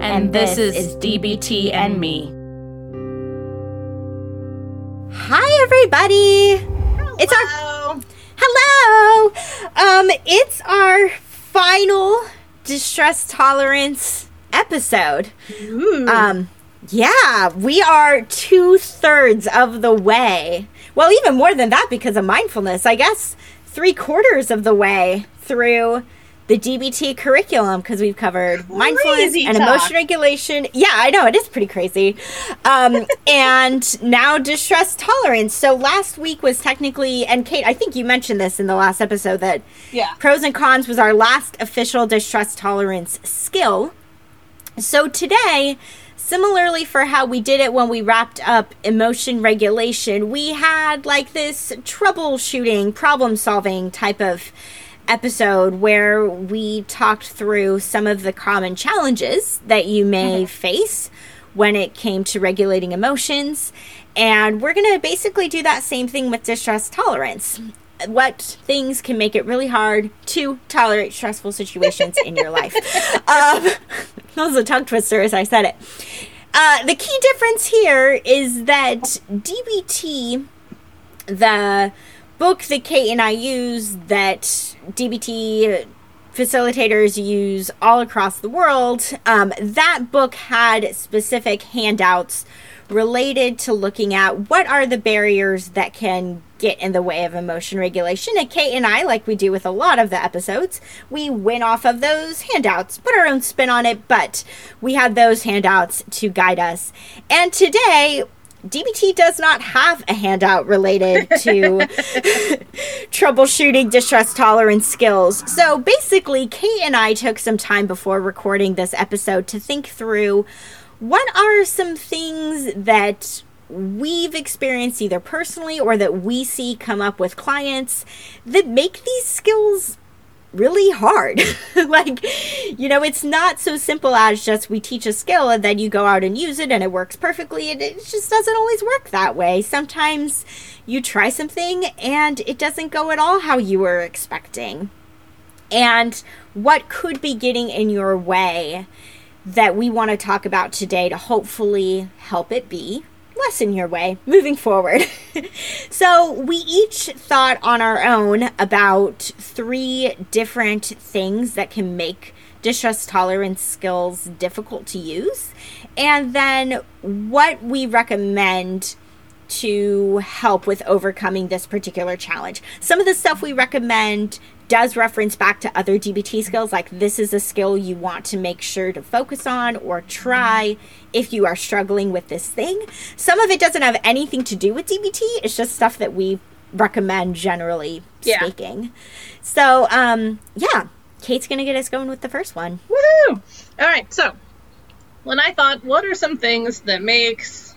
And, and this, this, is, DBT and me. Hi, everybody. Hello. It's our hello. Um, it's our final distress tolerance episode. Ooh. Um, yeah, we are two thirds of the way. Well, even more than that because of mindfulness. I guess three quarters of the way through the DBT curriculum because we've covered crazy mindfulness and emotion regulation. Yeah, I know it is pretty crazy. Um, and now distress tolerance. So last week was technically, and Kate, I think you mentioned this in the last episode that yeah. pros and cons was our last official distress tolerance skill. So today Similarly, for how we did it when we wrapped up emotion regulation, we had like this troubleshooting, problem solving type of episode where we talked through some of the common challenges that you may mm-hmm. face when it came to regulating emotions. And we're going to basically do that same thing with distress tolerance. What things can make it really hard to tolerate stressful situations in your life? Um, that was a tongue twister as I said it. Uh, the key difference here is that DBT, the book that Kate and I use, that DBT facilitators use all across the world, um, that book had specific handouts related to looking at what are the barriers that can get in the way of emotion regulation. And Kate and I, like we do with a lot of the episodes, we went off of those handouts, put our own spin on it, but we had those handouts to guide us. And today, DBT does not have a handout related to troubleshooting distress tolerance skills. So basically, Kate and I took some time before recording this episode to think through what are some things that we've experienced either personally or that we see come up with clients that make these skills really hard. like, you know, it's not so simple as just we teach a skill and then you go out and use it and it works perfectly. And it just doesn't always work that way. Sometimes you try something and it doesn't go at all how you were expecting. And what could be getting in your way that we want to talk about today to hopefully help it be less in your way moving forward. so, we each thought on our own about three different things that can make distress tolerance skills difficult to use, and then what we recommend to help with overcoming this particular challenge. Some of the stuff we recommend does reference back to other DBT skills, like this is a skill you want to make sure to focus on or try if you are struggling with this thing. Some of it doesn't have anything to do with DBT, it's just stuff that we recommend generally yeah. speaking. So, um, yeah, Kate's going to get us going with the first one. Woo! All right, so when I thought, what are some things that makes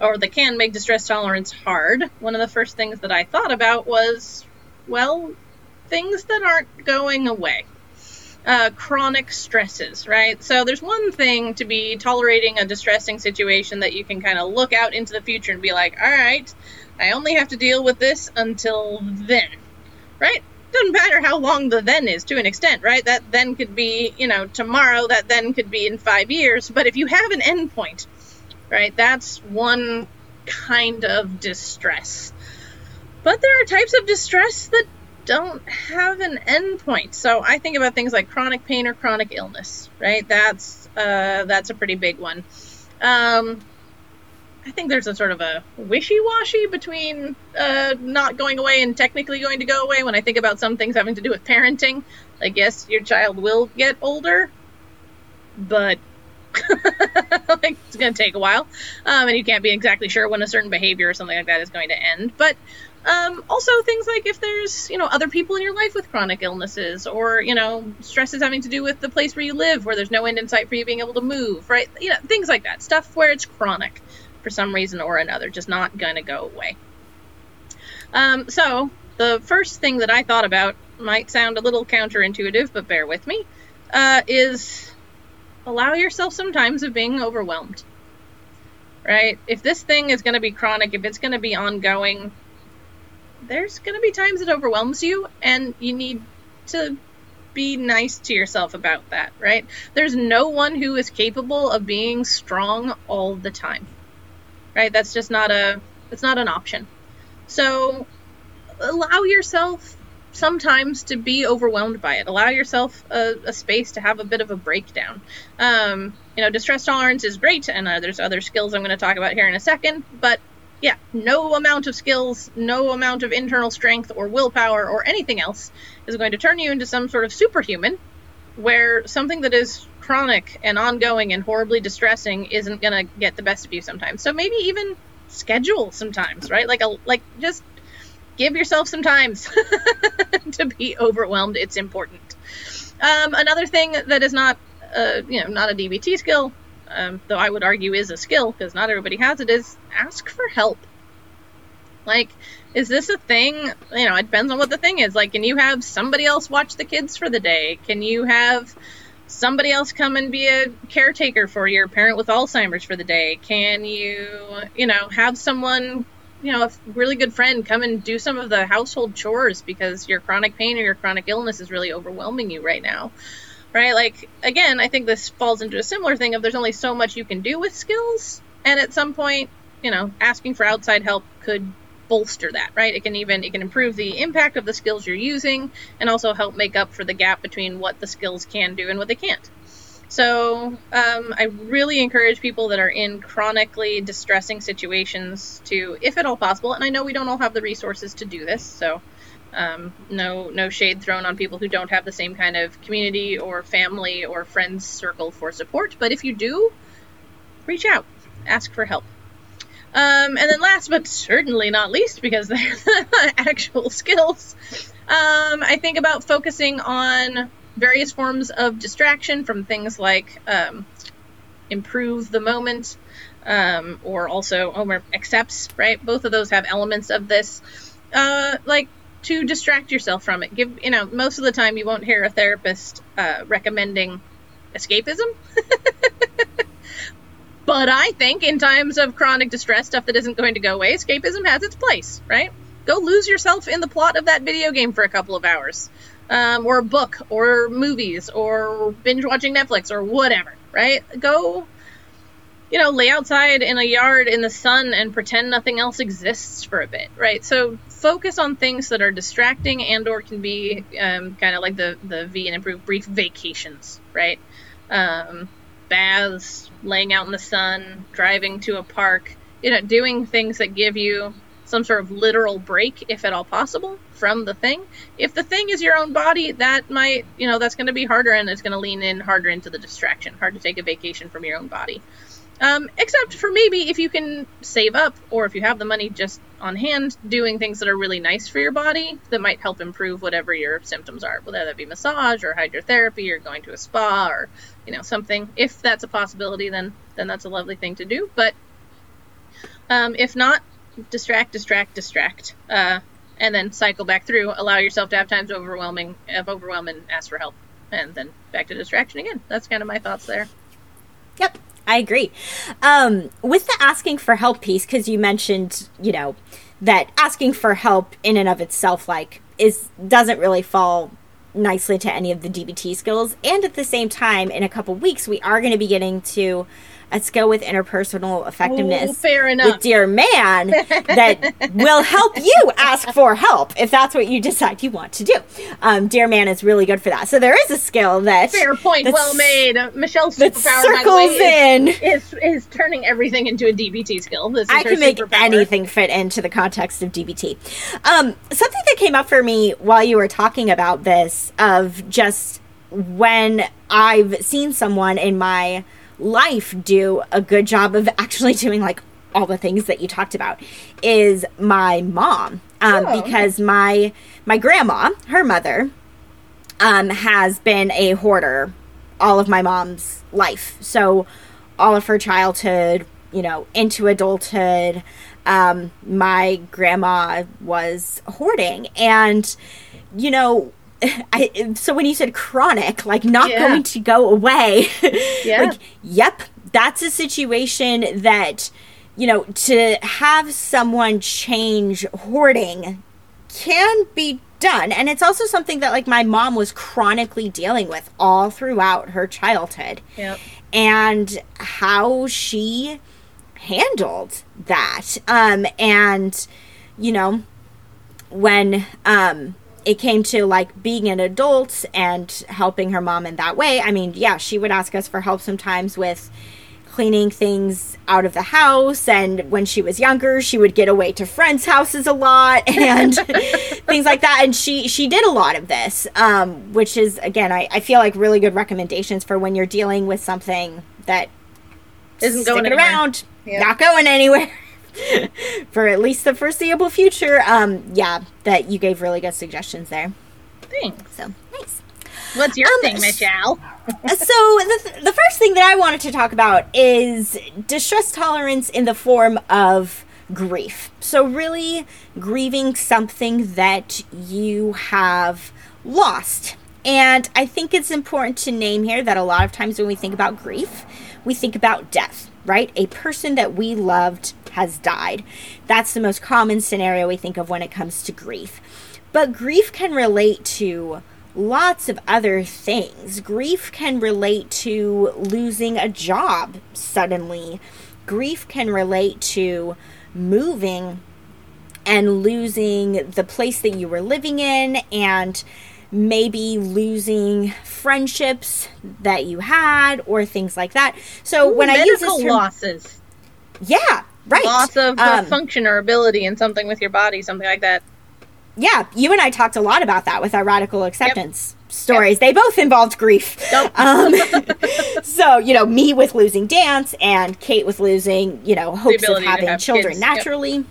or that can make distress tolerance hard, one of the first things that I thought about was, well, things that aren't going away. Uh, chronic stresses, right? So there's one thing to be tolerating a distressing situation that you can kind of look out into the future and be like, all right, I only have to deal with this until then, right? Doesn't matter how long the then is to an extent, right? That then could be, you know, tomorrow, that then could be in five years. But if you have an endpoint, right, that's one kind of distress. But there are types of distress that don't have an endpoint. So I think about things like chronic pain or chronic illness, right? That's uh, that's a pretty big one. Um, I think there's a sort of a wishy-washy between uh, not going away and technically going to go away when I think about some things having to do with parenting. Like, yes, your child will get older, but like it's going to take a while, um, and you can't be exactly sure when a certain behavior or something like that is going to end. But um, also things like if there's you know other people in your life with chronic illnesses, or you know stress is having to do with the place where you live, where there's no end in sight for you being able to move, right? You know things like that. Stuff where it's chronic for some reason or another, just not going to go away. Um, so the first thing that I thought about might sound a little counterintuitive, but bear with me, uh, is allow yourself sometimes of being overwhelmed. Right? If this thing is going to be chronic, if it's going to be ongoing, there's going to be times it overwhelms you, and you need to be nice to yourself about that, right? There's no one who is capable of being strong all the time. Right? That's just not a it's not an option. So allow yourself sometimes to be overwhelmed by it. Allow yourself a, a space to have a bit of a breakdown. Um, you know, distress tolerance is great, and uh, there's other skills I'm going to talk about here in a second, but yeah, no amount of skills, no amount of internal strength or willpower or anything else is going to turn you into some sort of superhuman where something that is chronic and ongoing and horribly distressing isn't going to get the best of you sometimes. So maybe even schedule sometimes, right? Like a like just give yourself some times to be overwhelmed. It's important. Um, another thing that is not, uh, you know, not a DBT skill, um, though I would argue is a skill because not everybody has it, is ask for help. Like, is this a thing? You know, it depends on what the thing is. Like, can you have somebody else watch the kids for the day? Can you have somebody else come and be a caretaker for your parent with Alzheimer's for the day? Can you, you know, have someone you know, a really good friend come and do some of the household chores because your chronic pain or your chronic illness is really overwhelming you right now. Right? Like, again, I think this falls into a similar thing of there's only so much you can do with skills, and at some point, you know, asking for outside help could bolster that, right? It can even it can improve the impact of the skills you're using and also help make up for the gap between what the skills can do and what they can't. So um, I really encourage people that are in chronically distressing situations to, if at all possible, and I know we don't all have the resources to do this, so um, no no shade thrown on people who don't have the same kind of community or family or friends circle for support. But if you do, reach out, ask for help. Um, and then last but certainly not least, because they're the actual skills, um, I think about focusing on various forms of distraction from things like um, improve the moment um, or also Omer accepts, right? Both of those have elements of this. Uh, like to distract yourself from it. Give you know most of the time you won't hear a therapist uh, recommending escapism. but I think in times of chronic distress, stuff that isn't going to go away, escapism has its place, right? Go lose yourself in the plot of that video game for a couple of hours um, or a book or movies or binge watching Netflix or whatever, right? Go, you know, lay outside in a yard in the sun and pretend nothing else exists for a bit, right? So focus on things that are distracting and or can be um, kind of like the, the V and improve brief vacations, right? Um, baths, laying out in the sun, driving to a park, you know, doing things that give you some sort of literal break, if at all possible, from the thing. If the thing is your own body, that might, you know, that's going to be harder and it's going to lean in harder into the distraction. Hard to take a vacation from your own body. Um, except for maybe if you can save up or if you have the money just on hand, doing things that are really nice for your body that might help improve whatever your symptoms are, whether that be massage or hydrotherapy or going to a spa or you know something. If that's a possibility, then then that's a lovely thing to do. But um, if not, distract, distract, distract, uh, and then cycle back through. Allow yourself to have times of overwhelming, of overwhelm, and ask for help, and then back to distraction again. That's kind of my thoughts there. Yep, I agree. Um, with the asking for help piece, because you mentioned, you know, that asking for help in and of itself, like, is doesn't really fall nicely to any of the DBT skills. And at the same time, in a couple weeks, we are going to be getting to a skill with interpersonal effectiveness oh, fair enough. with Dear Man that will help you ask for help if that's what you decide you want to do. Um, Dear Man is really good for that. So there is a skill that fair point, well made. Uh, Michelle's that superpower circles way, in is, is, is turning everything into a DBT skill. This is I can make superpower. anything fit into the context of DBT. Um, something that came up for me while you were talking about this of just when I've seen someone in my life do a good job of actually doing like all the things that you talked about is my mom. Um, oh. because my my grandma her mother um, has been a hoarder all of my mom's life. So all of her childhood you know into adulthood um, my grandma was hoarding. And you know I, so when you said chronic like not yeah. going to go away yeah. like yep that's a situation that you know to have someone change hoarding can be done and it's also something that like my mom was chronically dealing with all throughout her childhood yep. and how she handled that. Um, and, you know, when um, it came to like being an adult and helping her mom in that way, I mean, yeah, she would ask us for help sometimes with cleaning things out of the house and when she was younger she would get away to friends houses a lot and things like that and she she did a lot of this um, which is again I, I feel like really good recommendations for when you're dealing with something that isn't going around not going anywhere for at least the foreseeable future. Um, yeah, that you gave really good suggestions there. Thanks. So nice. What's your um, thing, Michelle? so the, the first thing that I wanted to talk about is distress tolerance in the form of grief. So really grieving something that you have lost. And I think it's important to name here that a lot of times when we think about grief, we think about death right? A person that we loved has died. That's the most common scenario we think of when it comes to grief. But grief can relate to lots of other things. Grief can relate to losing a job suddenly. Grief can relate to moving and losing the place that you were living in and maybe losing friendships that you had or things like that. So Ooh, when I use this term, losses, yeah, right, loss of um, function or ability in something with your body, something like that. Yeah, you and I talked a lot about that with our radical acceptance yep. stories. Yep. They both involved grief. Yep. Um, so you know, me with losing dance, and Kate with losing you know hopes of having children kids. naturally.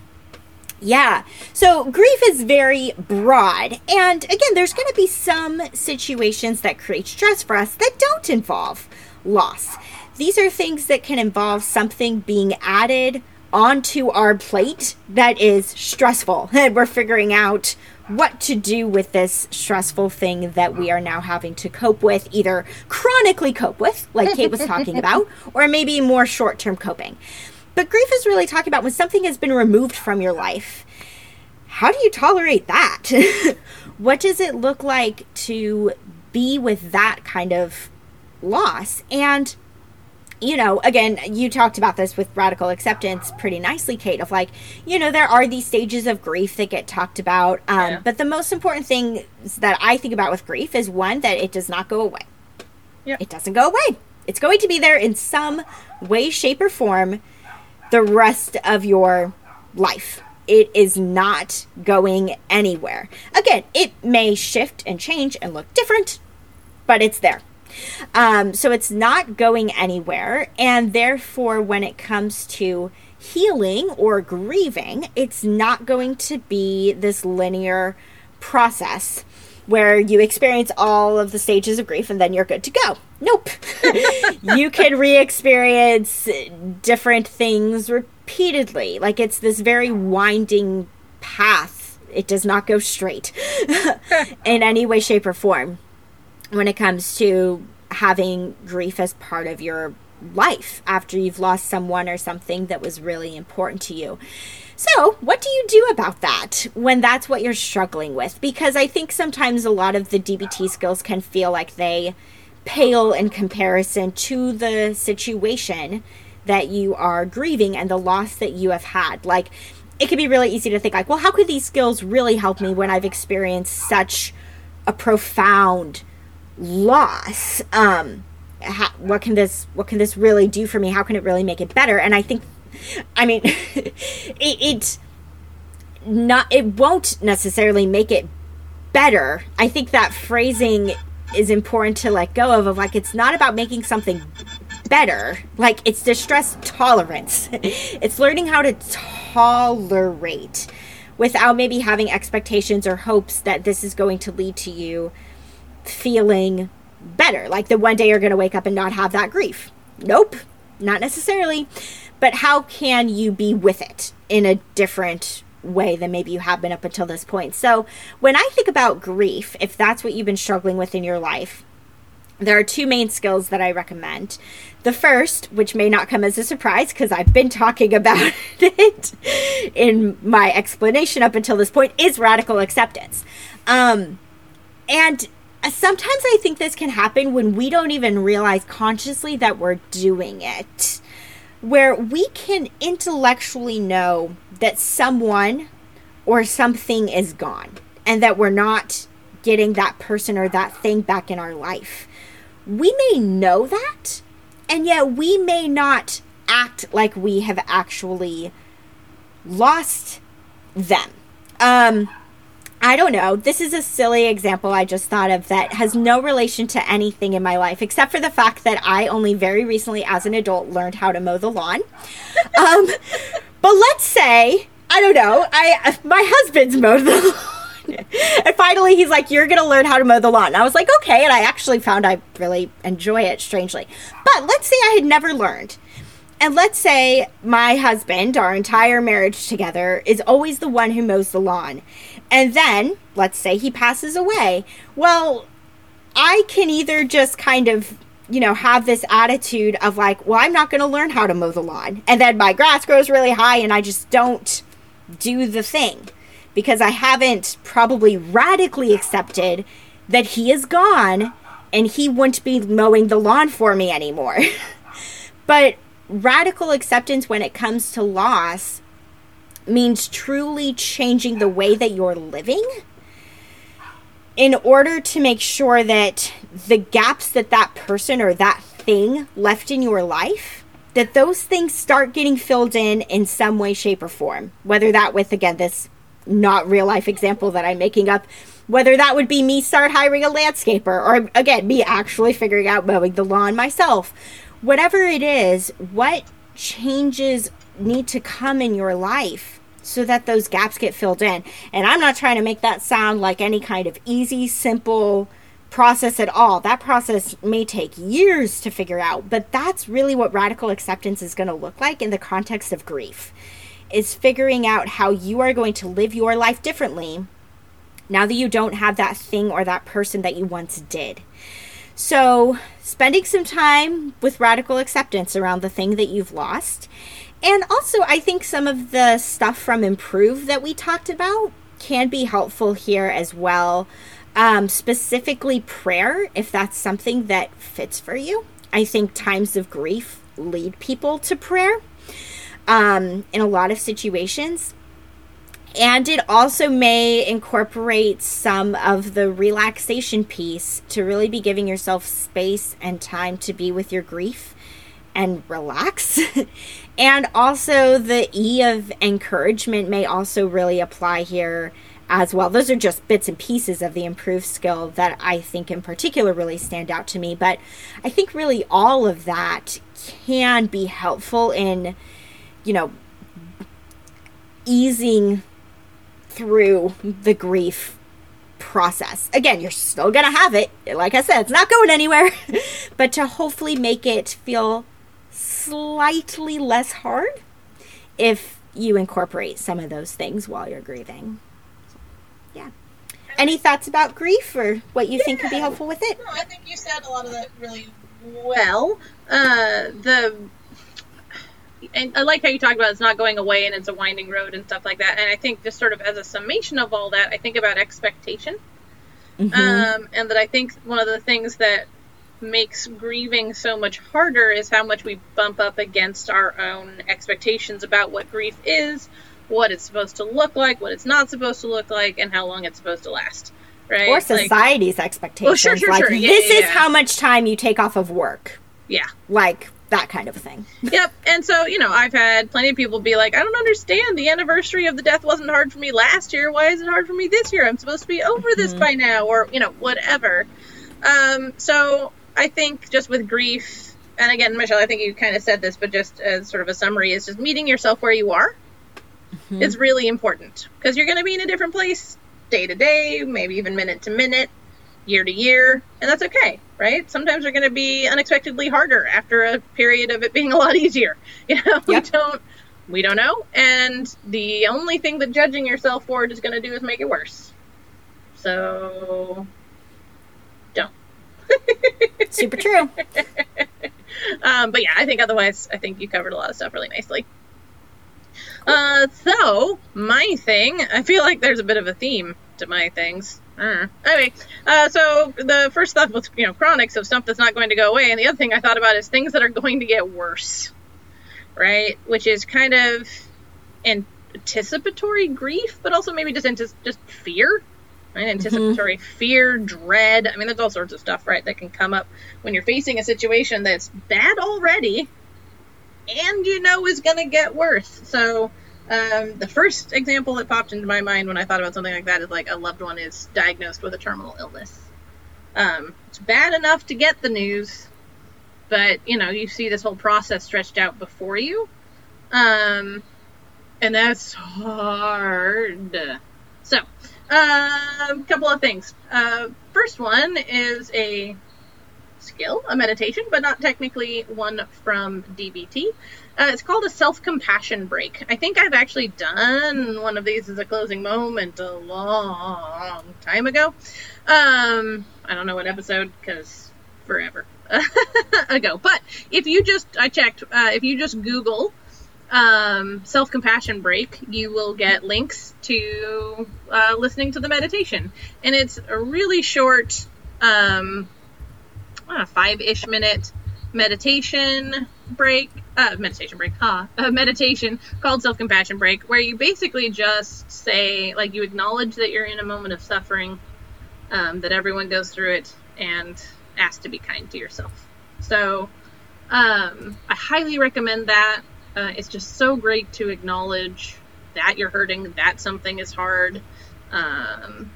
Yeah. So grief is very broad. And again, there's going to be some situations that create stress for us that don't involve loss. These are things that can involve something being added onto our plate that is stressful. And we're figuring out what to do with this stressful thing that we are now having to cope with, either chronically cope with, like Kate was talking about, or maybe more short term coping. But grief is really talking about when something has been removed from your life. How do you tolerate that? what does it look like to be with that kind of loss? And you know, again, you talked about this with radical acceptance pretty nicely, Kate, of like, you know, there are these stages of grief that get talked about. Um, yeah. But the most important thing that I think about with grief is one, that it does not go away. It doesn't go away. It's going to be there in some way, shape, or form the rest of your life. It is not going anywhere. Again, it may shift and change and look different, but it's there. Um, so it's not going anywhere. And therefore, when it comes to healing or grieving, it's not going to be this linear process where you experience all of the stages of grief and then you're good to go. Nope. you can re experience different things repeatedly. Like it's this very winding path. It does not go straight in any way, shape, or form when it comes to having grief as part of your life after you've lost someone or something that was really important to you. So, what do you do about that when that's what you're struggling with? Because I think sometimes a lot of the DBT skills can feel like they pale in comparison to the situation that you are grieving and the loss that you have had. Like, it can be really easy to think like, well, how could these skills really help me when I've experienced such a profound loss? Um, how, what can this what can this really do for me? How can it really make it better? And I think I mean, it, it not it won't necessarily make it better. I think that phrasing is important to let go of. Of like, it's not about making something better. Like it's distress tolerance. it's learning how to tolerate without maybe having expectations or hopes that this is going to lead to you feeling better. Like the one day you're going to wake up and not have that grief. Nope, not necessarily. But how can you be with it in a different way than maybe you have been up until this point? So, when I think about grief, if that's what you've been struggling with in your life, there are two main skills that I recommend. The first, which may not come as a surprise because I've been talking about it in my explanation up until this point, is radical acceptance. Um, and sometimes I think this can happen when we don't even realize consciously that we're doing it. Where we can intellectually know that someone or something is gone and that we're not getting that person or that thing back in our life we may know that, and yet we may not act like we have actually lost them. Um, I don't know. This is a silly example I just thought of that has no relation to anything in my life except for the fact that I only very recently, as an adult, learned how to mow the lawn. um, but let's say I don't know. I my husband's mowed the lawn and finally, he's like, You're going to learn how to mow the lawn. And I was like, Okay. And I actually found I really enjoy it, strangely. But let's say I had never learned. And let's say my husband, our entire marriage together, is always the one who mows the lawn. And then, let's say he passes away. Well, I can either just kind of you know, have this attitude of like, well, I'm not going to learn how to mow the lawn. And then my grass grows really high and I just don't do the thing because I haven't probably radically accepted that he is gone and he wouldn't be mowing the lawn for me anymore. but radical acceptance when it comes to loss means truly changing the way that you're living in order to make sure that the gaps that that person or that thing left in your life that those things start getting filled in in some way shape or form whether that with again this not real life example that I'm making up. Whether that would be me start hiring a landscaper or again, me actually figuring out mowing the lawn myself. Whatever it is, what changes need to come in your life so that those gaps get filled in. And I'm not trying to make that sound like any kind of easy, simple process at all. That process may take years to figure out, but that's really what radical acceptance is going to look like in the context of grief is figuring out how you are going to live your life differently now that you don't have that thing or that person that you once did. So, spending some time with radical acceptance around the thing that you've lost. And also, I think some of the stuff from Improve that we talked about can be helpful here as well. Um, specifically, prayer, if that's something that fits for you. I think times of grief lead people to prayer um, in a lot of situations. And it also may incorporate some of the relaxation piece to really be giving yourself space and time to be with your grief and relax. and also, the E of encouragement may also really apply here as well. Those are just bits and pieces of the improved skill that I think in particular really stand out to me. But I think really all of that can be helpful in you know, easing through the grief process. Again, you're still going to have it. Like I said, it's not going anywhere. but to hopefully make it feel slightly less hard if you incorporate some of those things while you're grieving. Yeah. Any thoughts about grief or what you yeah. think could be helpful with it? No, I think you said a lot of that really well. Uh, the and I like how you talk about it's not going away and it's a winding road and stuff like that. And I think just sort of as a summation of all that, I think about expectation. Mm-hmm. Um, and that I think one of the things that makes grieving so much harder is how much we bump up against our own expectations about what grief is, what it's supposed to look like, what it's not supposed to look like, and how long it's supposed to last. Right? Or society's like, expectations. Well, sure, sure, like, sure. Yeah, this yeah, is yeah. how much time you take off of work. Yeah. Like, that kind of thing. yep. And so, you know, I've had plenty of people be like, I don't understand. The anniversary of the death wasn't hard for me last year. Why is it hard for me this year? I'm supposed to be over mm-hmm. this by now, or, you know, whatever. Um, so I think just with grief, and again, Michelle, I think you kind of said this, but just as sort of a summary, is just meeting yourself where you are mm-hmm. is really important because you're going to be in a different place day to day, maybe even minute to minute, year to year, and that's okay, right? Sometimes they're going to be unexpectedly harder after a period of it being a lot easier. You know, yep. we don't we don't know, and the only thing that judging yourself for is going to do is make it worse. So. Super true. um, but yeah, I think otherwise, I think you covered a lot of stuff really nicely. Uh, so my thing, I feel like there's a bit of a theme to my things. Anyway, uh, so the first stuff was you know chronic, so stuff that's not going to go away, and the other thing I thought about is things that are going to get worse, right? Which is kind of anticipatory grief, but also maybe just antis- just fear, right? Anticipatory mm-hmm. fear, dread. I mean, there's all sorts of stuff, right, that can come up when you're facing a situation that's bad already, and you know is going to get worse. So um, the first example that popped into my mind when I thought about something like that is like a loved one is diagnosed with a terminal illness. Um, it's bad enough to get the news, but you know you see this whole process stretched out before you, um, and that's hard. So, a uh, couple of things. Uh, first one is a skill, a meditation, but not technically one from DBT. Uh, it's called a self compassion break. I think I've actually done one of these as a closing moment a long time ago. Um, I don't know what episode because forever ago. But if you just, I checked, uh, if you just Google um, self compassion break, you will get links to uh, listening to the meditation. And it's a really short, um, five ish minute meditation break, uh, meditation break, huh? A meditation called self compassion break, where you basically just say, like, you acknowledge that you're in a moment of suffering, um, that everyone goes through it, and ask to be kind to yourself. So, um, I highly recommend that. Uh, it's just so great to acknowledge that you're hurting, that something is hard. Um,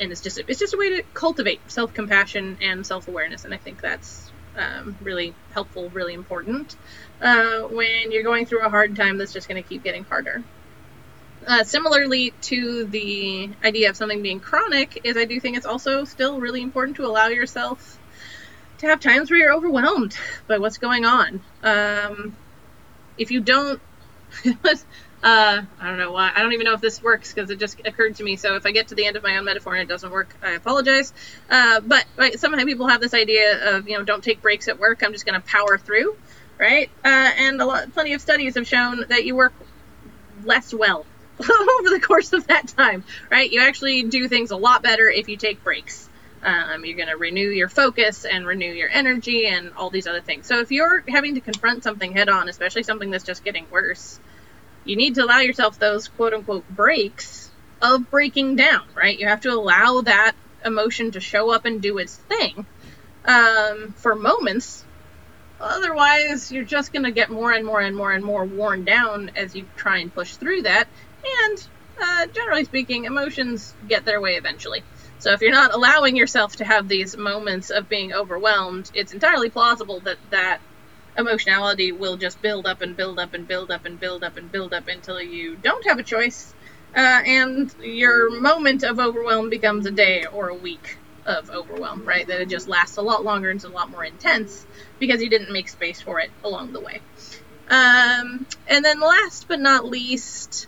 and it's just it's just a way to cultivate self compassion and self awareness, and I think that's um, really helpful, really important uh, when you're going through a hard time that's just going to keep getting harder. Uh, similarly to the idea of something being chronic, is I do think it's also still really important to allow yourself to have times where you're overwhelmed by what's going on. Um, if you don't, Uh, I don't know why. I don't even know if this works because it just occurred to me. So if I get to the end of my own metaphor and it doesn't work, I apologize. Uh, but right, people have this idea of you know don't take breaks at work. I'm just going to power through, right? Uh, and a lot, plenty of studies have shown that you work less well over the course of that time, right? You actually do things a lot better if you take breaks. Um, you're going to renew your focus and renew your energy and all these other things. So if you're having to confront something head on, especially something that's just getting worse, you need to allow yourself those quote unquote breaks of breaking down, right? You have to allow that emotion to show up and do its thing um, for moments. Otherwise, you're just going to get more and more and more and more worn down as you try and push through that. And uh, generally speaking, emotions get their way eventually. So if you're not allowing yourself to have these moments of being overwhelmed, it's entirely plausible that that emotionality will just build up and build up and build up and build up and build up until you don't have a choice. Uh, and your moment of overwhelm becomes a day or a week of overwhelm, right? That it just lasts a lot longer and it's a lot more intense because you didn't make space for it along the way. Um, and then last but not least,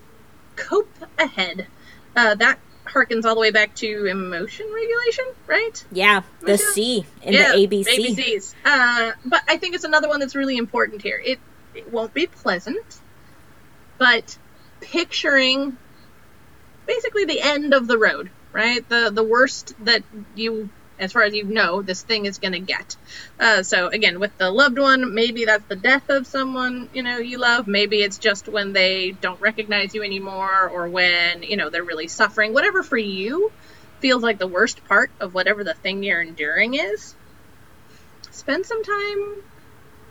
cope ahead. Uh, that harkens all the way back to emotion regulation, right? Yeah, the C in yeah, the ABC. ABCs. Uh, but I think it's another one that's really important here. It, it won't be pleasant, but picturing basically the end of the road, right? The the worst that you as far as you know this thing is going to get. Uh, so again, with the loved one, maybe that's the death of someone you know you love. Maybe it's just when they don't recognize you anymore, or when you know they're really suffering. Whatever for you feels like the worst part of whatever the thing you're enduring is. Spend some time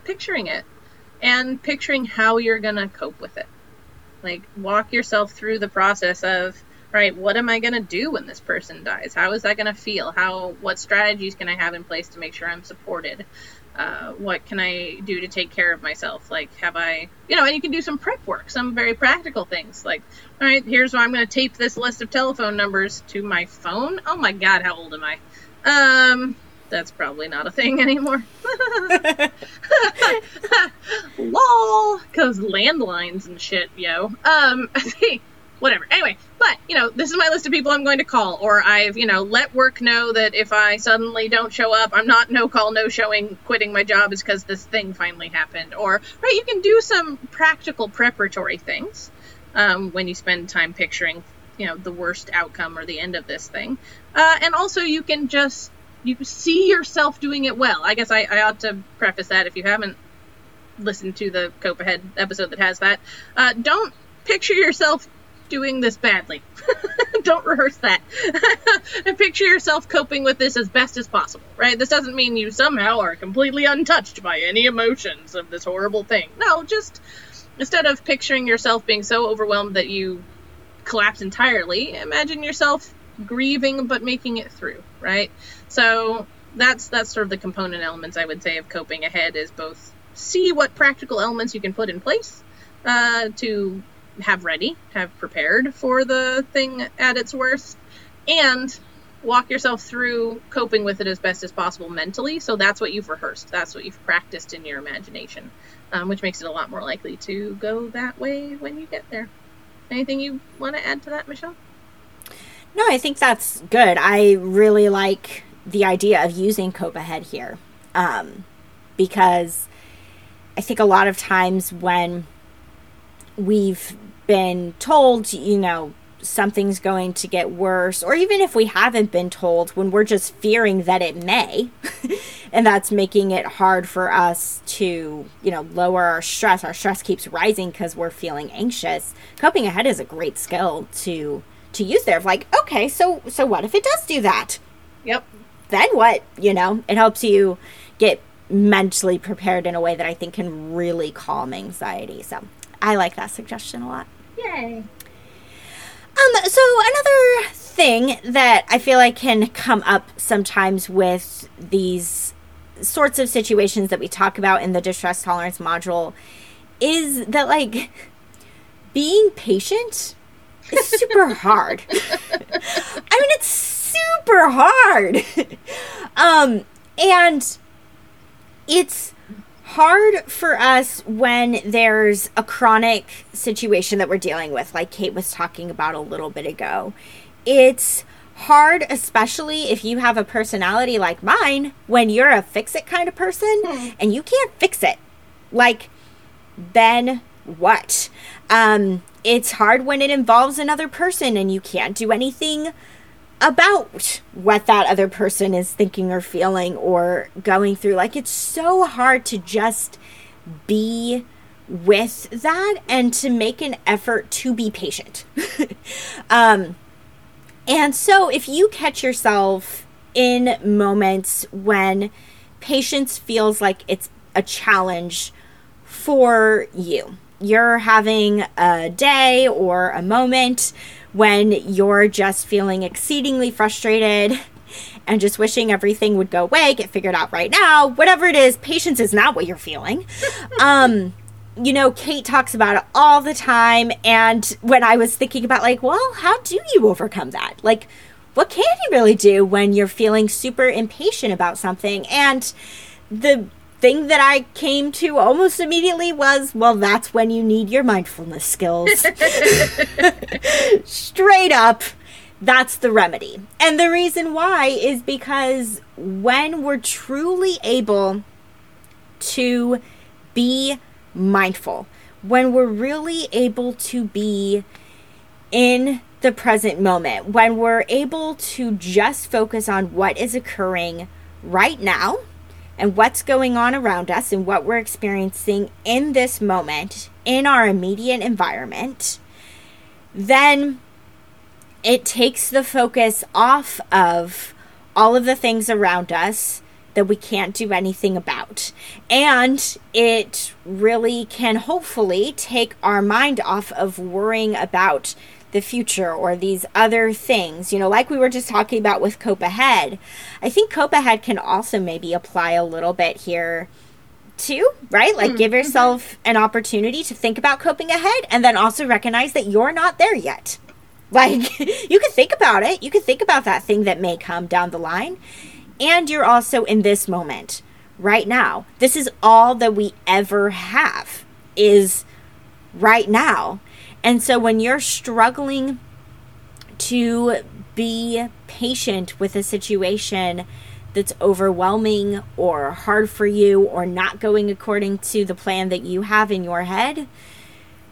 picturing it and picturing how you're going to cope with it. Like walk yourself through the process of right what am i going to do when this person dies how is that going to feel how what strategies can i have in place to make sure i'm supported Uh, what can I do to take care of myself? Like, have I, you know, and you can do some prep work, some very practical things. Like, all right, here's where I'm going to tape this list of telephone numbers to my phone. Oh my God, how old am I? Um, that's probably not a thing anymore. Lol, because landlines and shit, yo. Um, whatever. Anyway, but you know, this is my list of people I'm going to call, or I've you know let work know that if I suddenly don't show up, I'm not no call, no showing, quitting my job is because this thing finally happened. Or right, you can do some practical preparatory things um, when you spend time picturing you know the worst outcome or the end of this thing, uh, and also you can just you see yourself doing it well. I guess I, I ought to preface that if you haven't listened to the Cope Ahead episode that has that. Uh, don't picture yourself doing this badly. Don't rehearse that. and picture yourself coping with this as best as possible, right? This doesn't mean you somehow are completely untouched by any emotions of this horrible thing. No, just instead of picturing yourself being so overwhelmed that you collapse entirely, imagine yourself grieving but making it through, right? So that's that's sort of the component elements I would say of coping ahead is both see what practical elements you can put in place uh, to have ready, have prepared for the thing at its worst, and walk yourself through coping with it as best as possible mentally. So that's what you've rehearsed, that's what you've practiced in your imagination, um, which makes it a lot more likely to go that way when you get there. Anything you want to add to that, Michelle? No, I think that's good. I really like the idea of using Cope Ahead here um, because I think a lot of times when we've been told, you know, something's going to get worse, or even if we haven't been told, when we're just fearing that it may, and that's making it hard for us to, you know, lower our stress. Our stress keeps rising because we're feeling anxious. Coping ahead is a great skill to to use there. Of like, okay, so so what if it does do that? Yep. Then what? You know, it helps you get mentally prepared in a way that I think can really calm anxiety. So I like that suggestion a lot. Yay. Um, so another thing that I feel like can come up sometimes with these sorts of situations that we talk about in the distress tolerance module is that like being patient is super hard. I mean it's super hard. um and it's hard for us when there's a chronic situation that we're dealing with, like Kate was talking about a little bit ago. It's hard, especially if you have a personality like mine, when you're a fix it kind of person hmm. and you can't fix it. Like, then what? Um, it's hard when it involves another person and you can't do anything about what that other person is thinking or feeling or going through. Like, it's so hard to just be with that and to make an effort to be patient. um, and so, if you catch yourself in moments when patience feels like it's a challenge for you, you're having a day or a moment when you're just feeling exceedingly frustrated and just wishing everything would go away, get figured out right now, whatever it is, patience is not what you're feeling. um, you know, Kate talks about it all the time. And when I was thinking about, like, well, how do you overcome that? Like, what can you really do when you're feeling super impatient about something? And the thing that I came to almost immediately was, well, that's when you need your mindfulness skills. Straight up, that's the remedy. And the reason why is because when we're truly able to be mindful, when we're really able to be in the present moment, when we're able to just focus on what is occurring right now and what's going on around us and what we're experiencing in this moment in our immediate environment, then it takes the focus off of all of the things around us that we can't do anything about. And it really can hopefully take our mind off of worrying about the future or these other things, you know, like we were just talking about with Cope Ahead. I think Cope Ahead can also maybe apply a little bit here too, right? Like, mm-hmm. give yourself an opportunity to think about coping ahead and then also recognize that you're not there yet. Like, you can think about it. You can think about that thing that may come down the line. And you're also in this moment right now. This is all that we ever have is right now. And so when you're struggling to be patient with a situation that's overwhelming or hard for you or not going according to the plan that you have in your head,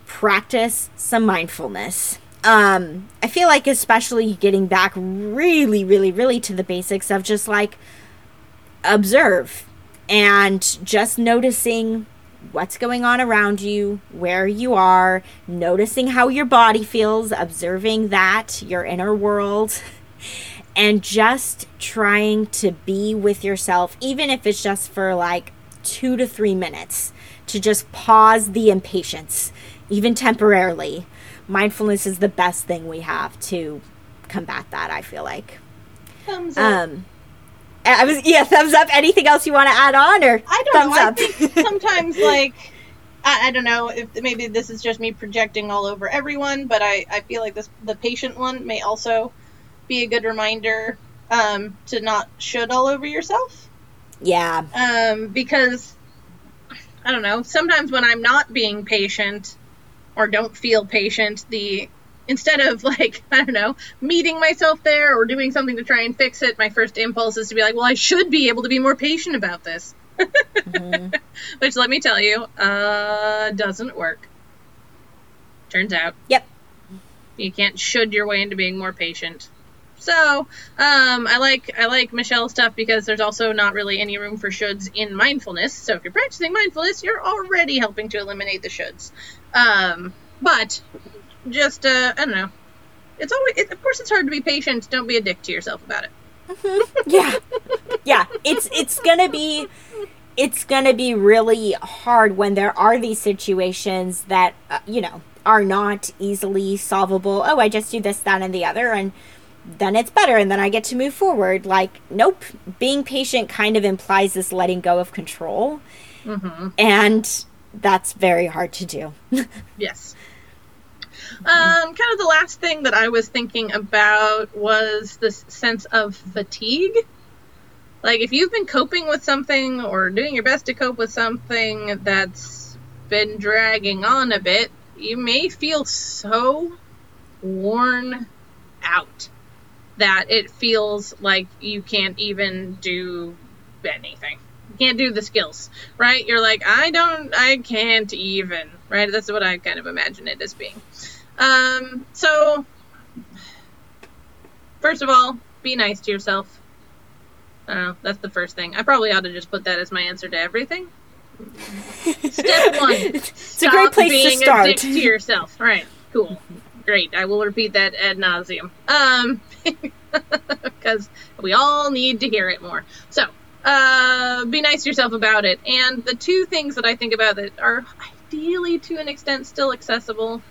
practice some mindfulness. Um, I feel like, especially getting back really, really, really to the basics of just like observe and just noticing what's going on around you, where you are, noticing how your body feels, observing that, your inner world, and just trying to be with yourself, even if it's just for like two to three minutes, to just pause the impatience, even temporarily. Mindfulness is the best thing we have to combat that, I feel like. Thumbs up. Um, I was yeah, thumbs up. Anything else you want to add on, or I don't thumbs know. Up? I think sometimes like I, I, don't know if maybe this is just me projecting all over everyone, but I I feel like this the patient one may also be a good reminder um, to not should all over yourself. Yeah. Um, because I don't know. Sometimes when I'm not being patient or don't feel patient, the instead of like i don't know meeting myself there or doing something to try and fix it my first impulse is to be like well i should be able to be more patient about this mm-hmm. which let me tell you uh doesn't work turns out yep you can't should your way into being more patient so um, I like I like Michelle's stuff because there's also not really any room for shoulds in mindfulness. So if you're practicing mindfulness, you're already helping to eliminate the shoulds. Um, but just uh, I don't know. It's always it, of course it's hard to be patient. Don't be a dick to yourself about it. Mm-hmm. yeah, yeah. It's it's gonna be it's gonna be really hard when there are these situations that uh, you know are not easily solvable. Oh, I just do this, that, and the other, and then it's better, and then I get to move forward. Like, nope. Being patient kind of implies this letting go of control, mm-hmm. and that's very hard to do. yes. Um, kind of the last thing that I was thinking about was this sense of fatigue. Like, if you've been coping with something or doing your best to cope with something that's been dragging on a bit, you may feel so worn out that it feels like you can't even do anything. You can't do the skills, right? You're like, I don't, I can't even, right? That's what I kind of imagine it as being. Um, so, first of all, be nice to yourself. I don't know. That's the first thing. I probably ought to just put that as my answer to everything. Step one. it's a great place being to start. A dick to yourself. Right. Cool. Great. I will repeat that ad nauseum. Um, because we all need to hear it more. So, uh, be nice to yourself about it. And the two things that I think about that are ideally, to an extent, still accessible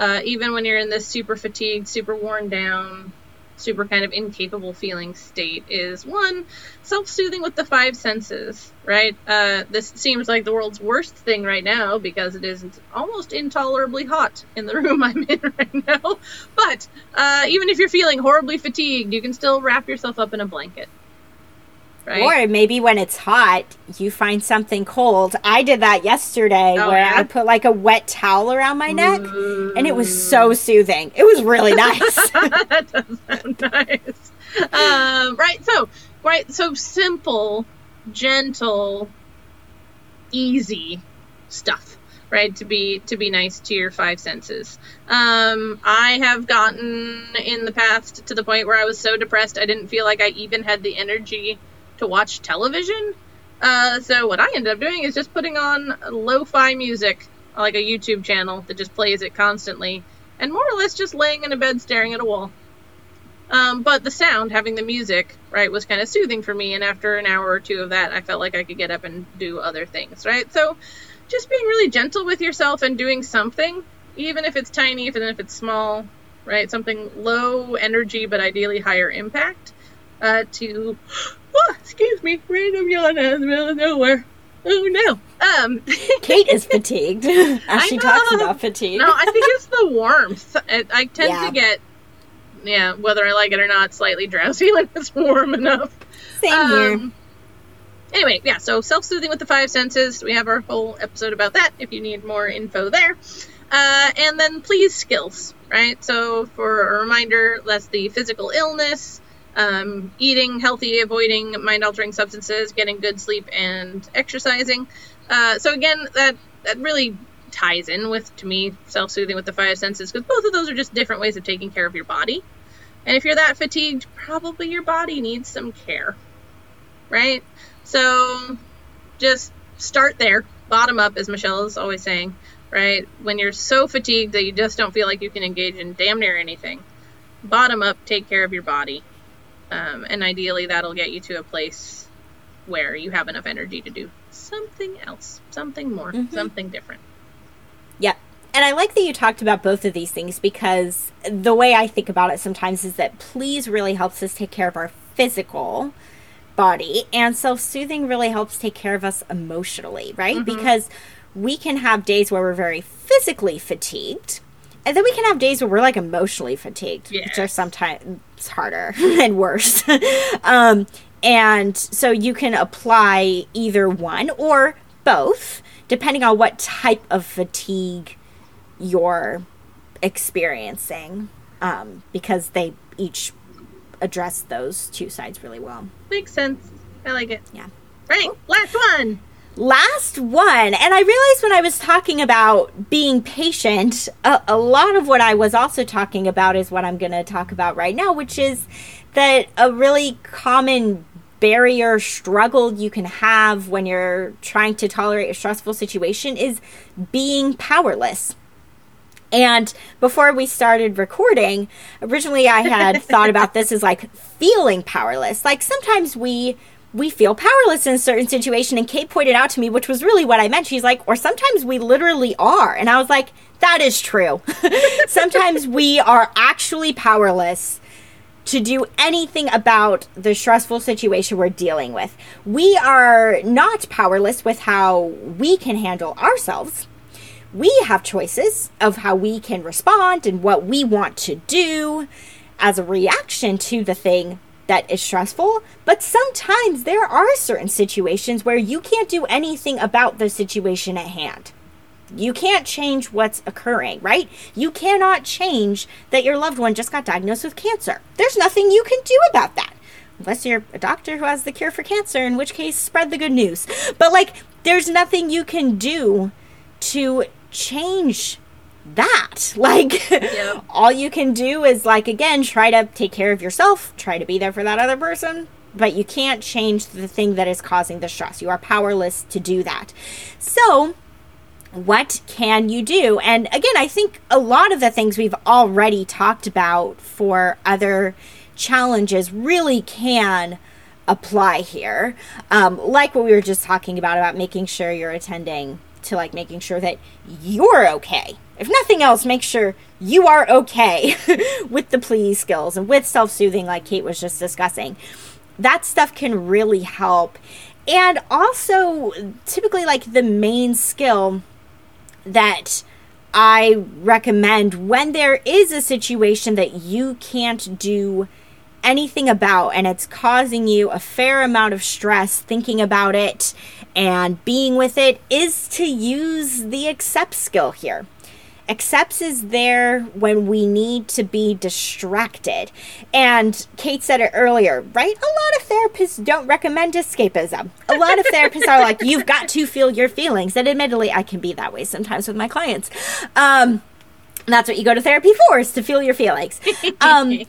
uh, even when you're in this super fatigued, super worn down, super kind of incapable feeling state, is one, self soothing with the five senses, right? Uh, this seems like the world's worst thing right now because it is almost intolerably hot in the room I'm in right now. But uh, even if you're feeling horribly fatigued, you can still wrap yourself up in a blanket. Right? Or maybe when it's hot, you find something cold. I did that yesterday oh, where yeah? I put like a wet towel around my neck Ooh. and it was so soothing. It was really nice. that does sound nice. Um, right, so right, so simple, gentle, easy stuff right to be to be nice to your five senses um, i have gotten in the past to the point where i was so depressed i didn't feel like i even had the energy to watch television. Uh, so what I ended up doing is just putting on lo-fi music, like a YouTube channel that just plays it constantly, and more or less just laying in a bed staring at a wall. Um, but the sound, having the music, right, was kind of soothing for me. And after an hour or two of that, I felt like I could get up and do other things, right? So just being really gentle with yourself and doing something, even if it's tiny, even if it's small, right? Something low energy but ideally higher impact uh, to, oh, excuse me, random yawn out of the middle of nowhere. Oh no. Um, Kate is fatigued as she talks about fatigue. No, I think it's the warmth. I, I tend yeah. to get, yeah, whether I like it or not, slightly drowsy when it's warm enough. Same um, here. Anyway, yeah, so self soothing with the five senses. We have our whole episode about that if you need more info there. Uh, and then please skills, right? So for a reminder, that's the physical illness, um, eating healthy, avoiding mind altering substances, getting good sleep, and exercising. Uh, so again, that that really ties in with to me self soothing with the five senses because both of those are just different ways of taking care of your body. And if you're that fatigued, probably your body needs some care, right? So just start there, bottom up, as Michelle is always saying right? When you're so fatigued that you just don't feel like you can engage in damn near anything, bottom up, take care of your body. Um, and ideally, that'll get you to a place where you have enough energy to do something else, something more, mm-hmm. something different. Yeah. And I like that you talked about both of these things because the way I think about it sometimes is that please really helps us take care of our physical body, and self soothing really helps take care of us emotionally, right? Mm-hmm. Because we can have days where we're very physically fatigued and then we can have days where we're like emotionally fatigued yes. which are sometimes harder and worse. Um, and so you can apply either one or both depending on what type of fatigue you're experiencing um, because they each address those two sides really well. Makes sense. I like it. Yeah. Right cool. last one last one and i realized when i was talking about being patient a, a, lot of what i was also talking about is what i'm going to talk about right now which is that a really common barrier struggle you can have when you're trying to tolerate a stressful situation is being powerless and before we started recording, originally I had thought about this as like feeling powerless. Like sometimes we we feel powerless in a certain situation. And Kate pointed out to me, which was really what I meant. She's like, or sometimes we literally are. And I was like, that is true. sometimes we are actually powerless to do anything about the stressful situation we're dealing with. We are not powerless with how we can handle ourselves. We have choices of how we can respond and what we want to do as a reaction to the thing that is stressful, but sometimes there are certain situations where you can't do anything about the situation at hand. You can't change what's occurring, right? You cannot change that your loved one just got diagnosed with cancer. There's nothing you can do about that. Unless you're a doctor who has the cure for cancer, in which case, spread the good news. But, like, there's nothing you can do to change that. Like, yep. all you can do is, like, again, try to take care of yourself, try to be there for that other person, but you can't change the thing that is causing the stress. You are powerless to do that. So, what can you do? And again, I think a lot of the things we've already talked about for other challenges really can apply here. Um, like what we were just talking about, about making sure you're attending to like making sure that you're okay if nothing else, make sure you are okay with the plea skills and with self soothing, like Kate was just discussing. That stuff can really help. And also, typically, like the main skill that I recommend when there is a situation that you can't do anything about and it's causing you a fair amount of stress thinking about it and being with it is to use the accept skill here accepts is there when we need to be distracted. And Kate said it earlier, right? A lot of therapists don't recommend escapism. A lot of therapists are like, you've got to feel your feelings. And admittedly, I can be that way sometimes with my clients. Um, that's what you go to therapy for, is to feel your feelings. Um,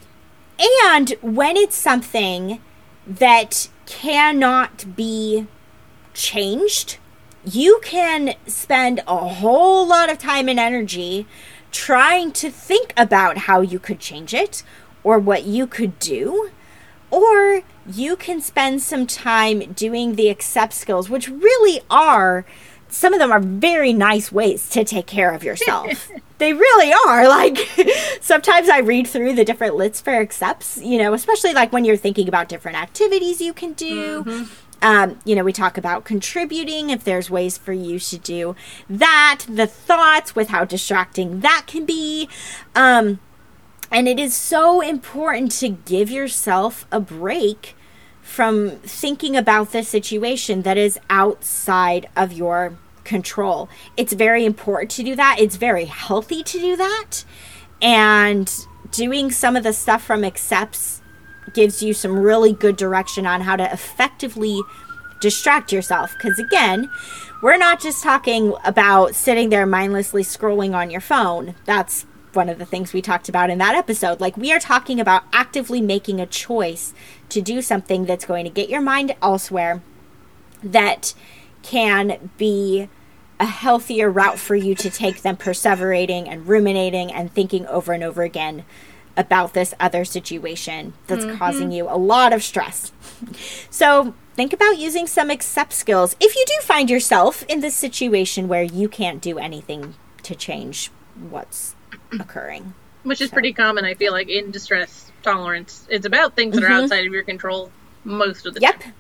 and when it's something that cannot be changed you can spend a whole lot of time and energy trying to think about how you could change it or what you could do. Or you can spend some time doing the accept skills, which really are some of them are very nice ways to take care of yourself. they really are. Like sometimes I read through the different lists for accepts, you know, especially like when you're thinking about different activities you can do. Mm-hmm. Um, you know, we talk about contributing if there's ways for you to do that, the thoughts with how distracting that can be. Um, and it is so important to give yourself a break from thinking about the situation that is outside of your control. It's very important to do that. It's very healthy to do that. And doing some of the stuff from accepts gives you some really good direction on how to effectively distract yourself. Because again, we're not just talking about sitting there mindlessly scrolling on your phone. That's one of the things we talked about in that episode. Like, we are talking about actively making a choice to do something that's going to get your mind elsewhere, that can be a healthier route for you to take than perseverating and ruminating and thinking over and over again about this other situation that's mm-hmm. causing you a lot of stress. So, think about using some accept skills if you do find yourself in this situation where you can't do anything to change what's occurring. Which is so. pretty common, I feel like, in distress tolerance. It's about things that mm-hmm. are outside of your control most of the yep. time.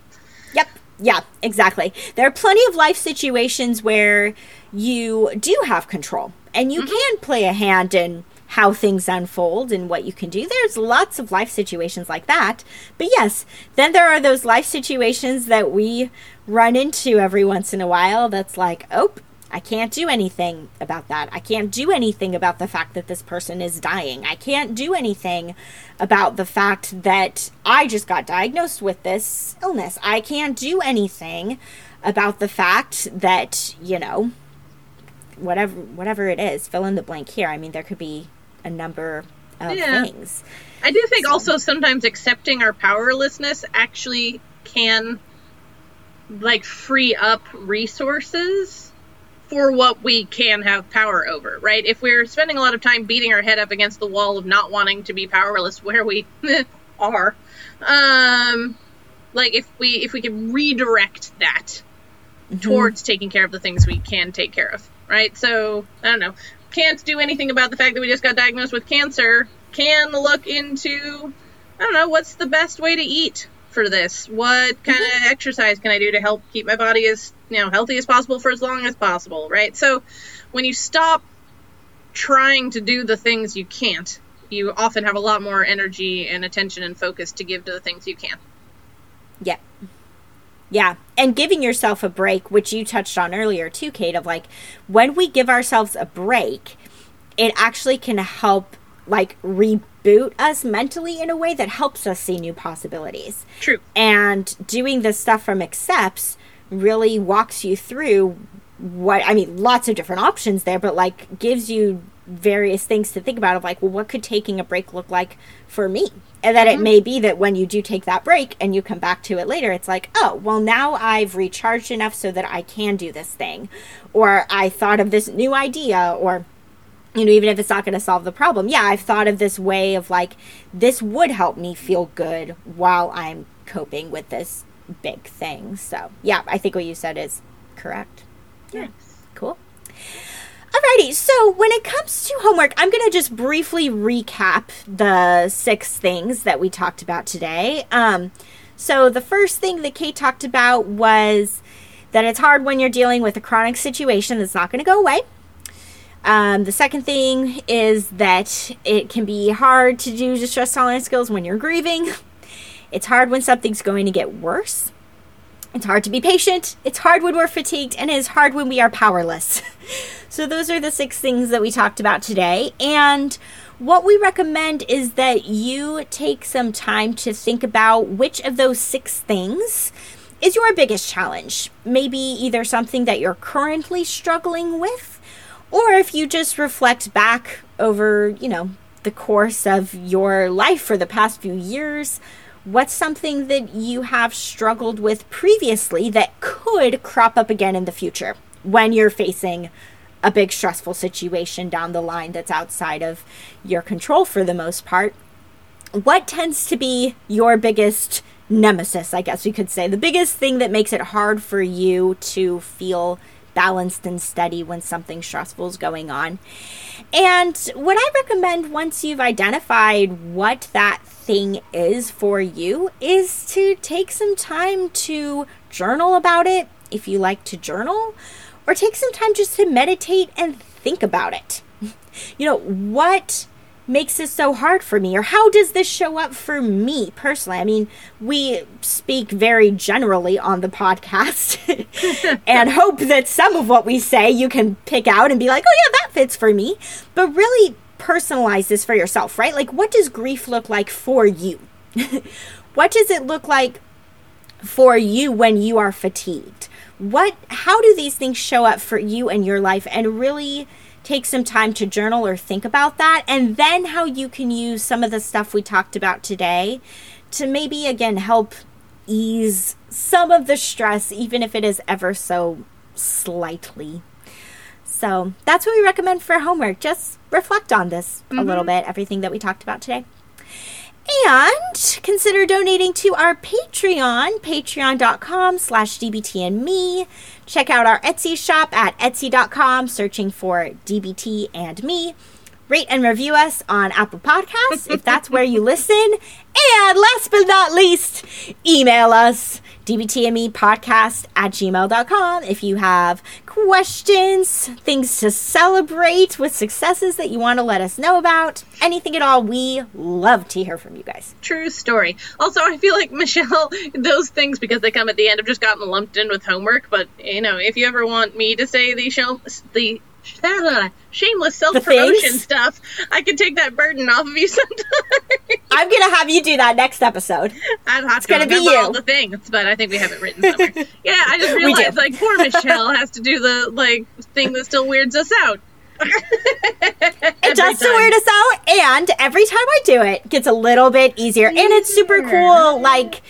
Yep. Yep. Yeah, exactly. There are plenty of life situations where you do have control and you mm-hmm. can play a hand in how things unfold and what you can do. There's lots of life situations like that. But yes, then there are those life situations that we run into every once in a while that's like, oh, I can't do anything about that. I can't do anything about the fact that this person is dying. I can't do anything about the fact that I just got diagnosed with this illness. I can't do anything about the fact that, you know, whatever whatever it is, fill in the blank here. I mean, there could be a number of yeah. things. I do think so. also sometimes accepting our powerlessness actually can like free up resources for what we can have power over, right? If we're spending a lot of time beating our head up against the wall of not wanting to be powerless where we are, um like if we if we can redirect that mm-hmm. towards taking care of the things we can take care of, right? So, I don't know can't do anything about the fact that we just got diagnosed with cancer can look into I don't know what's the best way to eat for this. What kind mm-hmm. of exercise can I do to help keep my body as you know healthy as possible for as long as possible, right? So when you stop trying to do the things you can't, you often have a lot more energy and attention and focus to give to the things you can. Yeah. Yeah. And giving yourself a break, which you touched on earlier too, Kate, of like when we give ourselves a break, it actually can help like reboot us mentally in a way that helps us see new possibilities. True. And doing this stuff from accepts really walks you through what I mean, lots of different options there, but like gives you various things to think about of like, well, what could taking a break look like for me? And that mm-hmm. it may be that when you do take that break and you come back to it later, it's like, oh, well, now I've recharged enough so that I can do this thing. Or I thought of this new idea, or, you know, even if it's not going to solve the problem, yeah, I've thought of this way of like, this would help me feel good while I'm coping with this big thing. So, yeah, I think what you said is correct. Yeah. Cool. Alrighty, so when it comes to homework, I'm going to just briefly recap the six things that we talked about today. Um, so the first thing that Kate talked about was that it's hard when you're dealing with a chronic situation that's not going to go away. Um, the second thing is that it can be hard to do distress tolerance skills when you're grieving. It's hard when something's going to get worse. It's hard to be patient, it's hard when we're fatigued, and it's hard when we are powerless. so, those are the six things that we talked about today. And what we recommend is that you take some time to think about which of those six things is your biggest challenge. Maybe either something that you're currently struggling with, or if you just reflect back over, you know, the course of your life for the past few years What's something that you have struggled with previously that could crop up again in the future when you're facing a big stressful situation down the line that's outside of your control for the most part? What tends to be your biggest nemesis, I guess we could say, the biggest thing that makes it hard for you to feel balanced and steady when something stressful is going on. And what I recommend once you've identified what that thing is for you is to take some time to journal about it if you like to journal, or take some time just to meditate and think about it. You know, what makes this so hard for me or how does this show up for me personally i mean we speak very generally on the podcast and hope that some of what we say you can pick out and be like oh yeah that fits for me but really personalize this for yourself right? Like what does grief look like for you? What does it look like for you when you are fatigued? What how do these things show up for you in your life? And really take some time to journal or think about that, and then how you can use some of the stuff we talked about today to maybe again help ease some of the stress, even if it is ever so slightly. So that's what we recommend for homework. Just reflect on this mm-hmm. a little bit, everything that we talked about today. And consider donating to our Patreon, patreon.com slash DBT and me. Check out our Etsy shop at etsy.com, searching for DBT and me. Rate and review us on Apple Podcasts if that's where you listen. And last but not least, email us dbtmepodcast at gmail.com if you have questions, things to celebrate with successes that you want to let us know about, anything at all. We love to hear from you guys. True story. Also, I feel like Michelle, those things because they come at the end have just gotten lumped in with homework. But you know, if you ever want me to say the show, the shameless self promotion stuff. I can take that burden off of you sometime. I'm gonna have you do that next episode. I'm not gonna be you. All the things, but I think we have it written somewhere. yeah, I just realized like poor Michelle has to do the like thing that still weirds us out. it does still weird us out, and every time I do it, gets a little bit easier, easier. and it's super cool. Mm-hmm. Like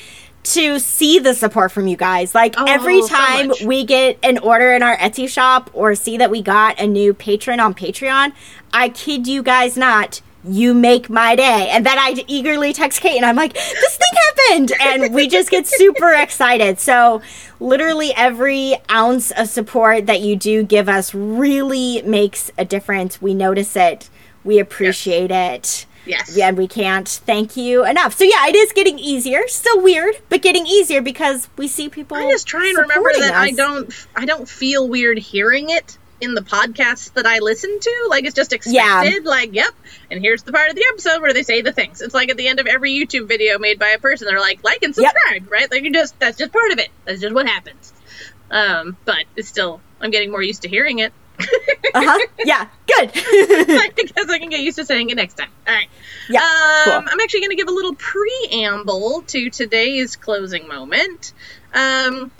to see the support from you guys. Like oh, every time so we get an order in our Etsy shop or see that we got a new patron on Patreon, I kid you guys not, you make my day. And then I eagerly text Kate and I'm like, this thing happened. And we just get super excited. So, literally, every ounce of support that you do give us really makes a difference. We notice it, we appreciate it. Yes. And we can't thank you enough. So yeah, it is getting easier. Still weird, but getting easier because we see people. I just try and remember that us. I don't I don't feel weird hearing it in the podcasts that I listen to. Like it's just expected. Yeah. Like, yep. And here's the part of the episode where they say the things. It's like at the end of every YouTube video made by a person, they're like, like and subscribe, yep. right? Like you just that's just part of it. That's just what happens. Um, but it's still I'm getting more used to hearing it uh huh. Yeah. Good. I guess I can get used to saying it next time. All right. Yeah. Um, cool. I'm actually going to give a little preamble to today's closing moment. Um,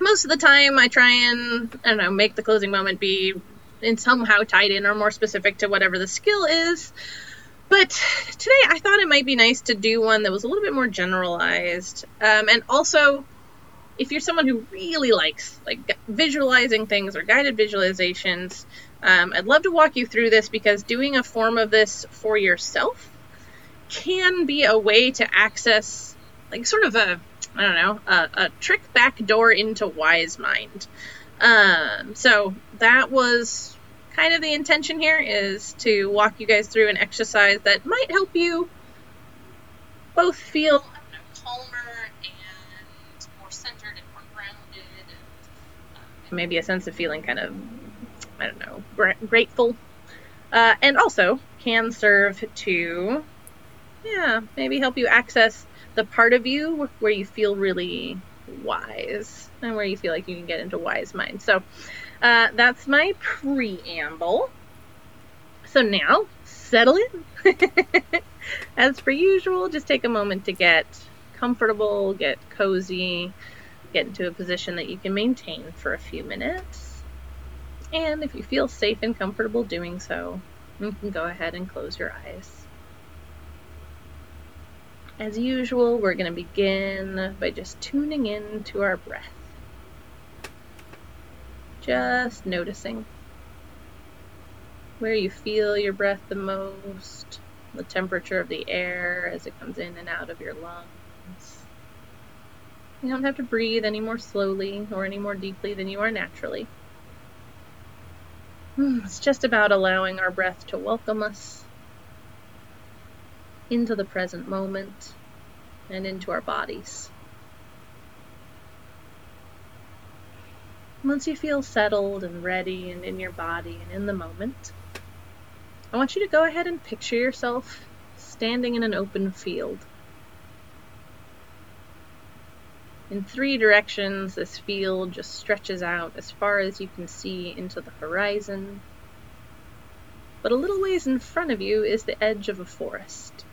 most of the time, I try and I don't know make the closing moment be in somehow tied in or more specific to whatever the skill is. But today, I thought it might be nice to do one that was a little bit more generalized, um, and also if you're someone who really likes like visualizing things or guided visualizations, um, I'd love to walk you through this because doing a form of this for yourself can be a way to access like sort of a I don't know a, a trick back door into wise mind. Um, so that was kind of the intention here is to walk you guys through an exercise that might help you both feel maybe a sense of feeling kind of, I don't know, grateful. Uh, and also can serve to, yeah, maybe help you access the part of you where you feel really wise and where you feel like you can get into wise mind. So uh, that's my preamble. So now, settle in. As per usual, just take a moment to get comfortable, get cozy, get into a position that you can maintain for a few minutes. And if you feel safe and comfortable doing so, you can go ahead and close your eyes. As usual, we're going to begin by just tuning in to our breath. Just noticing where you feel your breath the most, the temperature of the air as it comes in and out of your lungs. You don't have to breathe any more slowly or any more deeply than you are naturally. Hmm, it's just about allowing our breath to welcome us into the present moment and into our bodies. Once you feel settled and ready and in your body and in the moment, I want you to go ahead and picture yourself standing in an open field. In three directions, this field just stretches out as far as you can see into the horizon. But a little ways in front of you is the edge of a forest.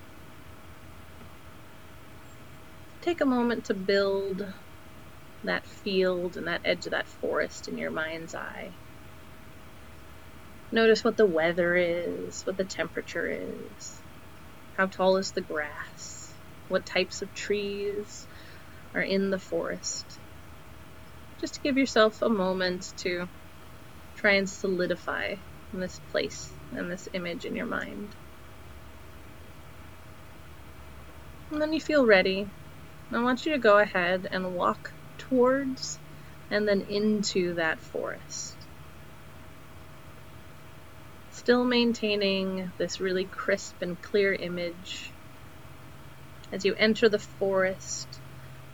Take a moment to build that field and that edge of that forest in your mind's eye. Notice what the weather is, what the temperature is, how tall is the grass, what types of trees are in the forest. Just to give yourself a moment to try and solidify this place and this image in your mind. And then you feel ready, I want you to go ahead and walk towards and then into that forest. Still maintaining this really crisp and clear image. As you enter the forest,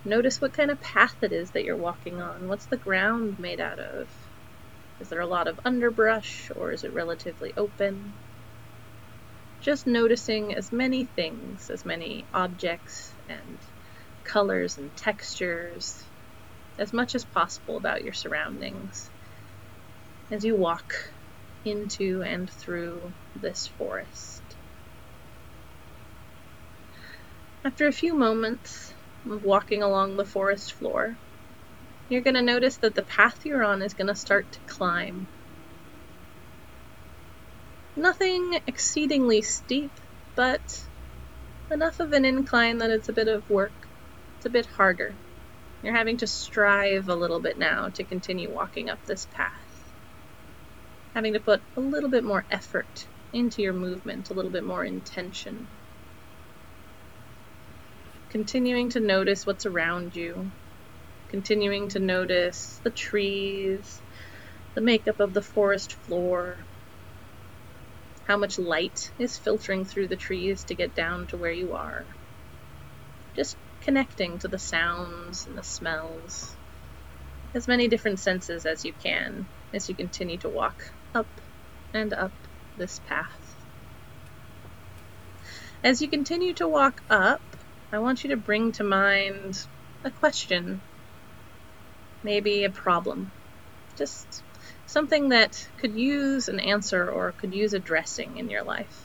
notice what kind of path it is that you're walking on. What's the ground made out of? Is there a lot of underbrush or is it relatively open? Just noticing as many things, as many objects and colors and textures as much as possible about your surroundings as you walk into and through this forest. After a few moments of walking along the forest floor, you're going to notice that the path you're on is going to start to climb. Nothing exceedingly steep, but enough of an incline that it's a bit of work. It's a bit harder. You're having to strive a little bit now to continue walking up this path. Having to put a little bit more effort into your movement, a little bit more intention. Continuing to notice what's around you, continuing to notice the trees, the makeup of the forest floor, how much light is filtering through the trees to get down to where you are. Just connecting to the sounds and the smells, as many different senses as you can as you continue to walk up and up this path. As you continue to walk up, I want you to bring to mind a question, maybe a problem, just something that could use an answer or could use addressing in your life.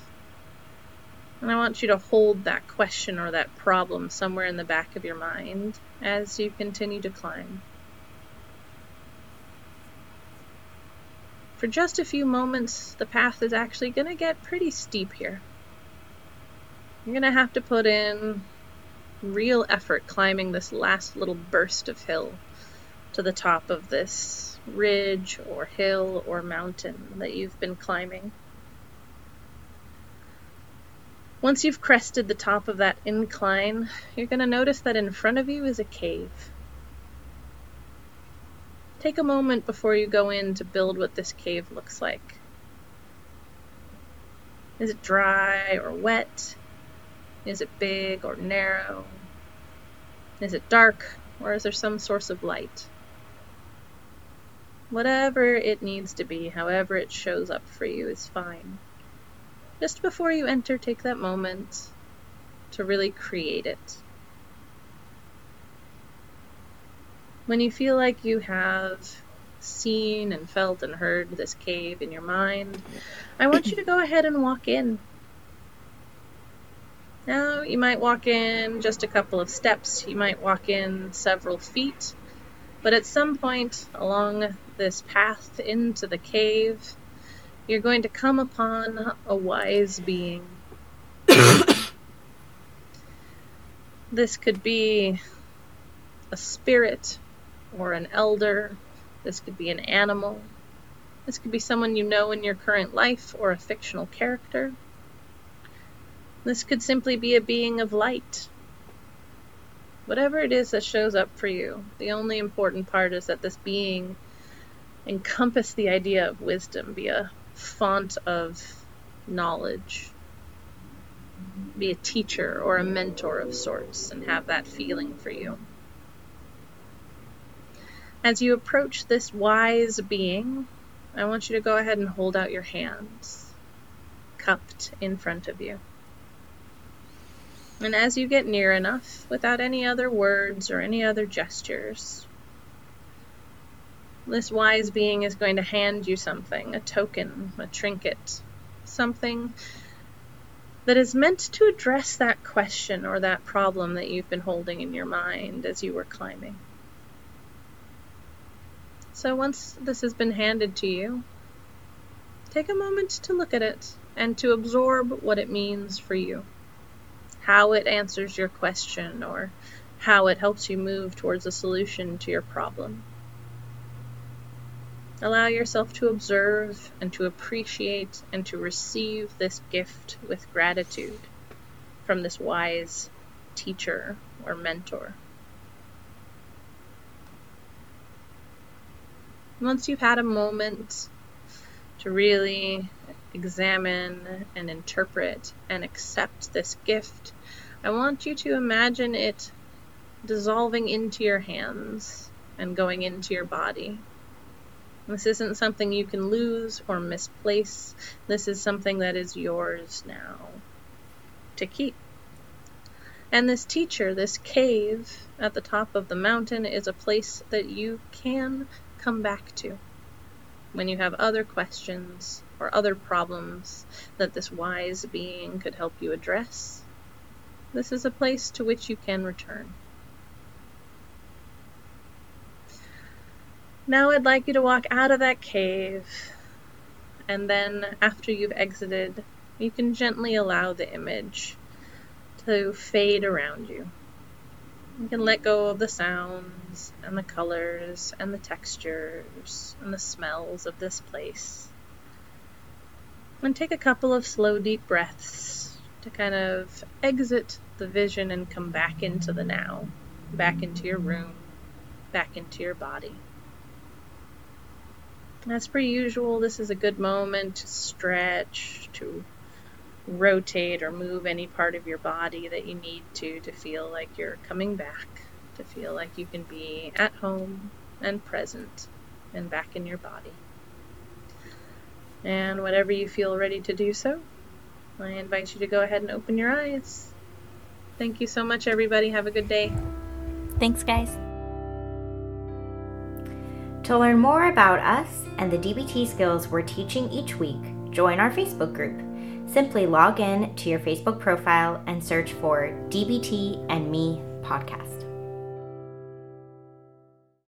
And I want you to hold that question or that problem somewhere in the back of your mind as you continue to climb. For just a few moments, the path is actually going to get pretty steep here. You're going to have to put in real effort climbing this last little burst of hill to the top of this ridge or hill or mountain that you've been climbing. Once you've crested the top of that incline, you're going to notice that in front of you is a cave. Take a moment before you go in to build what this cave looks like. Is it dry or wet? Is it big or narrow? Is it dark or is there some source of light? Whatever it needs to be, however it shows up for you, is fine just before you enter, take that moment to really create it. When you feel like you have seen and felt and heard this cave in your mind, I want you to go ahead and walk in. Now, you might walk in just a couple of steps, you might walk in several feet, but at some point along this path into the cave, you're going to come upon a wise being. this could be a spirit or an elder. This could be an animal. This could be someone you know in your current life or a fictional character. This could simply be a being of light. Whatever it is that shows up for you, the only important part is that this being encompass the idea of wisdom, be a font of knowledge, be a teacher or a mentor of sorts, and have that feeling for you. As you approach this wise being, I want you to go ahead and hold out your hands, cupped in front of you. And as you get near enough, without any other words or any other gestures, this wise being is going to hand you something a token, a trinket, something that is meant to address that question or that problem that you've been holding in your mind as you were climbing. So once this has been handed to you, take a moment to look at it and to absorb what it means for you. How it answers your question or how it helps you move towards a solution to your problem. Allow yourself to observe and to appreciate and to receive this gift with gratitude from this wise teacher or mentor. Once you've had a moment to really examine and interpret and accept this gift, I want you to imagine it dissolving into your hands and going into your body. This isn't something you can lose or misplace. This is something that is yours now to keep. And this teacher, this cave at the top of the mountain, is a place that you can come back to when you have other questions or other problems that this wise being could help you address. This is a place to which you can return. Now I'd like you to walk out of that cave, and then after you've exited, you can gently allow the image to fade around you. You can let go of the sounds and the colors and the textures and the smells of this place. And take a couple of slow, deep breaths to kind of exit the vision and come back into the now, back into your room, back into your body. As per usual, this is a good moment to stretch, to rotate or move any part of your body that you need to to feel like you're coming back, to feel like you can be at home and present and back in your body. And whatever you feel ready to do so, I invite you to go ahead and open your eyes. Thank you so much, everybody. Have a good day. Thanks, guys. To learn more about us and the DBT skills we're teaching each week, join our Facebook group. Simply log in to your Facebook profile and search for DBT and Me podcast.